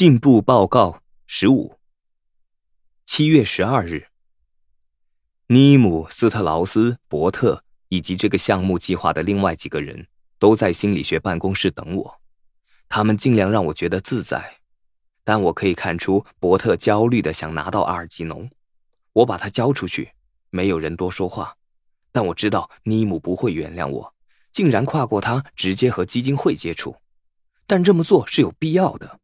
进步报告十五。七月十二日，尼姆、斯特劳斯、伯特以及这个项目计划的另外几个人都在心理学办公室等我。他们尽量让我觉得自在，但我可以看出伯特焦虑的想拿到阿尔吉农。我把他交出去，没有人多说话。但我知道尼姆不会原谅我，竟然跨过他直接和基金会接触。但这么做是有必要的。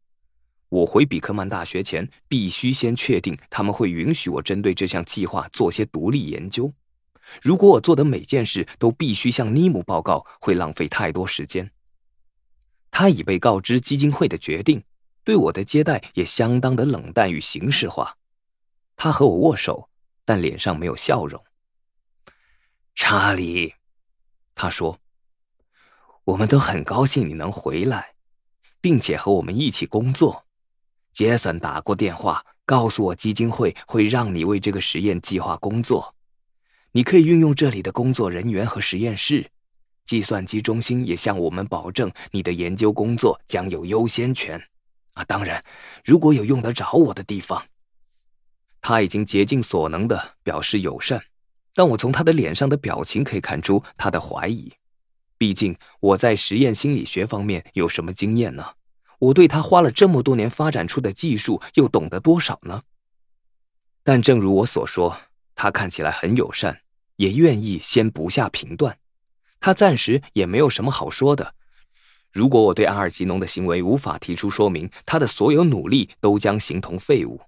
我回比克曼大学前，必须先确定他们会允许我针对这项计划做些独立研究。如果我做的每件事都必须向尼姆报告，会浪费太多时间。他已被告知基金会的决定，对我的接待也相当的冷淡与形式化。他和我握手，但脸上没有笑容。查理，他说：“我们都很高兴你能回来。”并且和我们一起工作。杰森打过电话告诉我，基金会会让你为这个实验计划工作。你可以运用这里的工作人员和实验室。计算机中心也向我们保证，你的研究工作将有优先权。啊，当然，如果有用得着我的地方。他已经竭尽所能的表示友善，但我从他的脸上的表情可以看出他的怀疑。毕竟我在实验心理学方面有什么经验呢？我对他花了这么多年发展出的技术又懂得多少呢？但正如我所说，他看起来很友善，也愿意先不下评断。他暂时也没有什么好说的。如果我对阿尔吉农的行为无法提出说明，他的所有努力都将形同废物。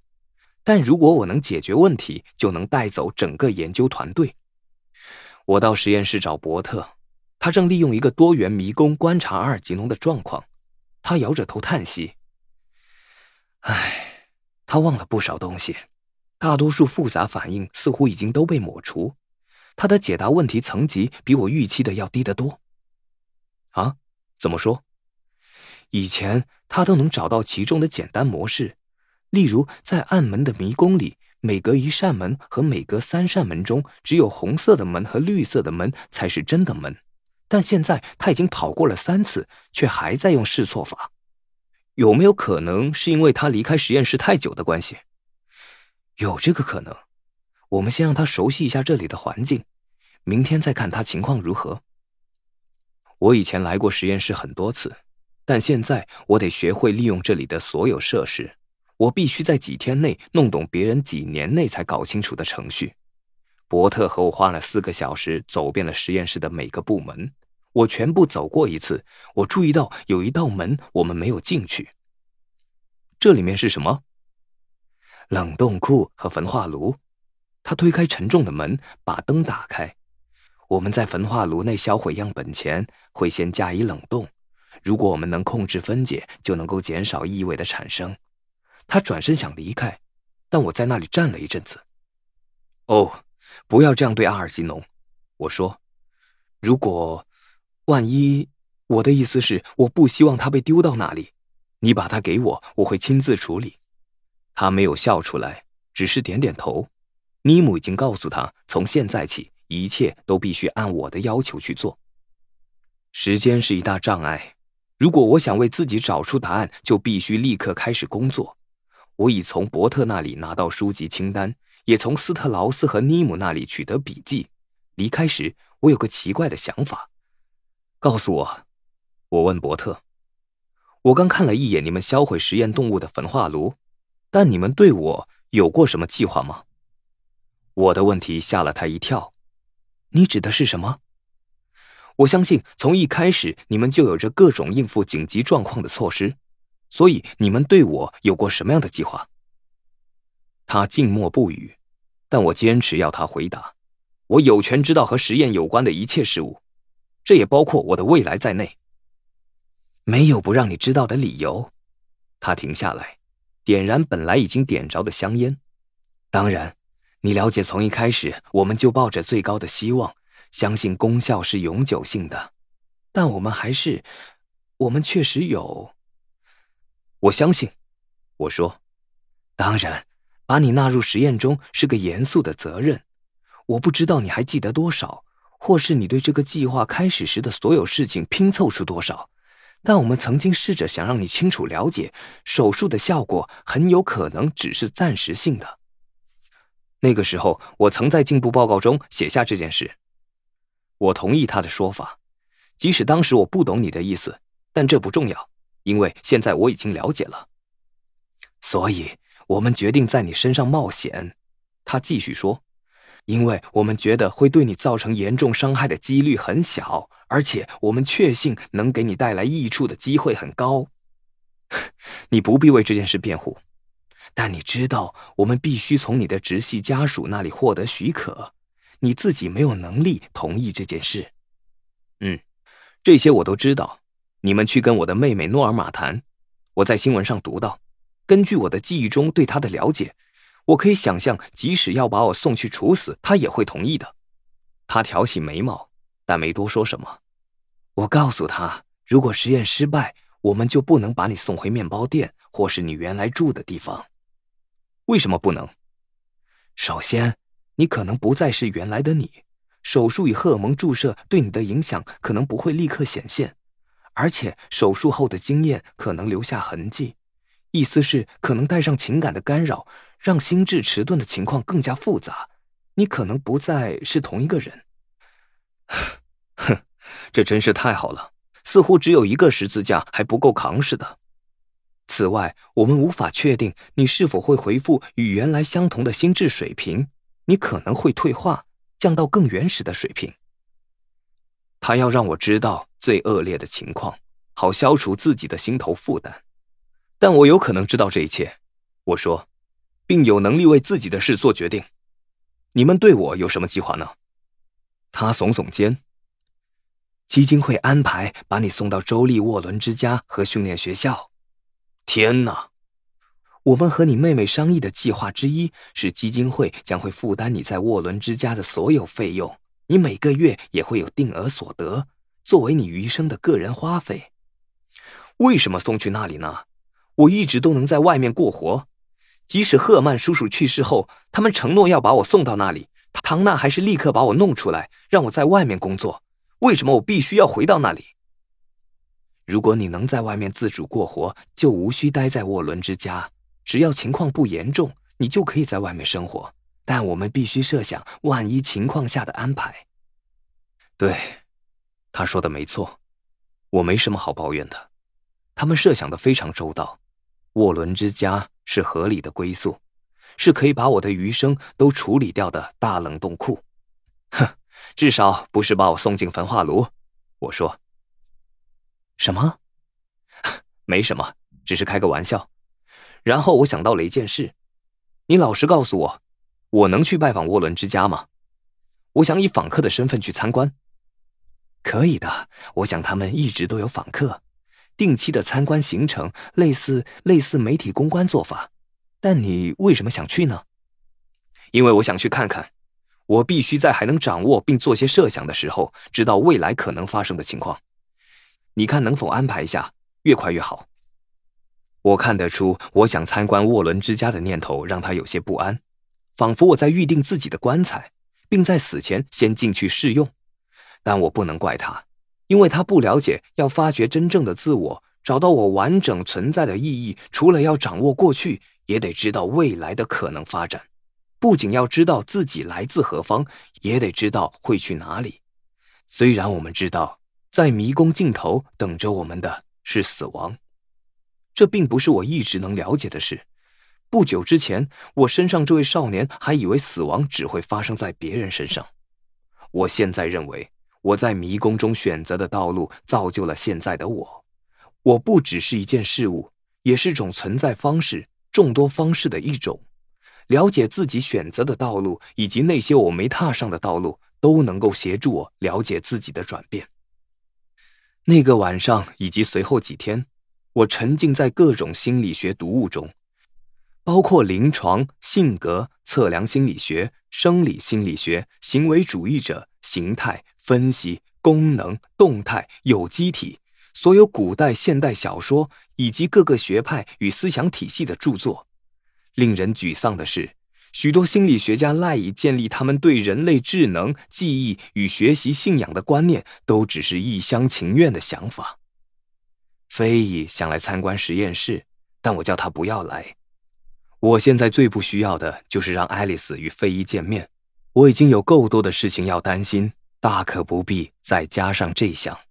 但如果我能解决问题，就能带走整个研究团队。我到实验室找伯特。他正利用一个多元迷宫观察阿尔吉农的状况，他摇着头叹息：“唉，他忘了不少东西，大多数复杂反应似乎已经都被抹除。他的解答问题层级比我预期的要低得多。”啊？怎么说？以前他都能找到其中的简单模式，例如在暗门的迷宫里，每隔一扇门和每隔三扇门中，只有红色的门和绿色的门才是真的门。但现在他已经跑过了三次，却还在用试错法。有没有可能是因为他离开实验室太久的关系？有这个可能。我们先让他熟悉一下这里的环境，明天再看他情况如何。我以前来过实验室很多次，但现在我得学会利用这里的所有设施。我必须在几天内弄懂别人几年内才搞清楚的程序。伯特和我花了四个小时走遍了实验室的每个部门，我全部走过一次。我注意到有一道门我们没有进去。这里面是什么？冷冻库和焚化炉。他推开沉重的门，把灯打开。我们在焚化炉内销毁样本前会先加以冷冻。如果我们能控制分解，就能够减少异味的产生。他转身想离开，但我在那里站了一阵子。哦。不要这样对阿尔吉农，我说。如果万一，我的意思是，我不希望他被丢到那里。你把他给我，我会亲自处理。他没有笑出来，只是点点头。尼姆已经告诉他，从现在起，一切都必须按我的要求去做。时间是一大障碍。如果我想为自己找出答案，就必须立刻开始工作。我已从伯特那里拿到书籍清单。也从斯特劳斯和尼姆那里取得笔记。离开时，我有个奇怪的想法。告诉我，我问伯特。我刚看了一眼你们销毁实验动物的焚化炉，但你们对我有过什么计划吗？我的问题吓了他一跳。你指的是什么？我相信从一开始你们就有着各种应付紧急状况的措施，所以你们对我有过什么样的计划？他静默不语。但我坚持要他回答。我有权知道和实验有关的一切事物，这也包括我的未来在内。没有不让你知道的理由。他停下来，点燃本来已经点着的香烟。当然，你了解，从一开始我们就抱着最高的希望，相信功效是永久性的。但我们还是，我们确实有。我相信，我说，当然。把你纳入实验中是个严肃的责任。我不知道你还记得多少，或是你对这个计划开始时的所有事情拼凑出多少，但我们曾经试着想让你清楚了解，手术的效果很有可能只是暂时性的。那个时候，我曾在进步报告中写下这件事。我同意他的说法，即使当时我不懂你的意思，但这不重要，因为现在我已经了解了。所以，我们决定在你身上冒险。他继续说：“因为我们觉得会对你造成严重伤害的几率很小，而且我们确信能给你带来益处的机会很高。你不必为这件事辩护。”但你知道，我们必须从你的直系家属那里获得许可，你自己没有能力同意这件事。嗯，这些我都知道。你们去跟我的妹妹诺尔玛谈。我在新闻上读到，根据我的记忆中对她的了解，我可以想象，即使要把我送去处死，他也会同意的。他挑起眉毛，但没多说什么。我告诉他，如果实验失败，我们就不能把你送回面包店或是你原来住的地方。为什么不能？首先，你可能不再是原来的你，手术与荷尔蒙注射对你的影响可能不会立刻显现，而且手术后的经验可能留下痕迹，意思是可能带上情感的干扰，让心智迟钝的情况更加复杂。你可能不再是同一个人。哼，这真是太好了，似乎只有一个十字架还不够扛似的。此外，我们无法确定你是否会回复与原来相同的心智水平。你可能会退化，降到更原始的水平。他要让我知道最恶劣的情况，好消除自己的心头负担。但我有可能知道这一切，我说，并有能力为自己的事做决定。你们对我有什么计划呢？他耸耸肩。基金会安排把你送到州立沃伦之家和训练学校。天哪！我们和你妹妹商议的计划之一是，基金会将会负担你在沃伦之家的所有费用，你每个月也会有定额所得，作为你余生的个人花费。为什么送去那里呢？我一直都能在外面过活，即使赫曼叔叔去世后，他们承诺要把我送到那里，唐娜还是立刻把我弄出来，让我在外面工作。为什么我必须要回到那里？如果你能在外面自主过活，就无需待在沃伦之家。只要情况不严重，你就可以在外面生活。但我们必须设想万一情况下的安排。对，他说的没错，我没什么好抱怨的。他们设想的非常周到。沃伦之家是合理的归宿，是可以把我的余生都处理掉的大冷冻库。哼，至少不是把我送进焚化炉。我说。什么？没什么，只是开个玩笑。然后我想到了一件事，你老实告诉我，我能去拜访沃伦之家吗？我想以访客的身份去参观。可以的，我想他们一直都有访客，定期的参观行程，类似类似媒体公关做法。但你为什么想去呢？因为我想去看看，我必须在还能掌握并做些设想的时候，知道未来可能发生的情况。你看能否安排一下？越快越好。我看得出，我想参观沃伦之家的念头让他有些不安，仿佛我在预定自己的棺材，并在死前先进去试用。但我不能怪他，因为他不了解，要发掘真正的自我，找到我完整存在的意义，除了要掌握过去，也得知道未来的可能发展。不仅要知道自己来自何方，也得知道会去哪里。虽然我们知道。在迷宫尽头等着我们的是死亡，这并不是我一直能了解的事。不久之前，我身上这位少年还以为死亡只会发生在别人身上。我现在认为，我在迷宫中选择的道路造就了现在的我。我不只是一件事物，也是种存在方式，众多方式的一种。了解自己选择的道路，以及那些我没踏上的道路，都能够协助我了解自己的转变。那个晚上以及随后几天，我沉浸在各种心理学读物中，包括临床、性格、测量心理学、生理心理学、行为主义者、形态分析、功能、动态、有机体，所有古代、现代小说以及各个学派与思想体系的著作。令人沮丧的是。许多心理学家赖以建立他们对人类智能、记忆与学习信仰的观念，都只是一厢情愿的想法。菲姨想来参观实验室，但我叫他不要来。我现在最不需要的就是让爱丽丝与菲姨见面。我已经有够多的事情要担心，大可不必再加上这项。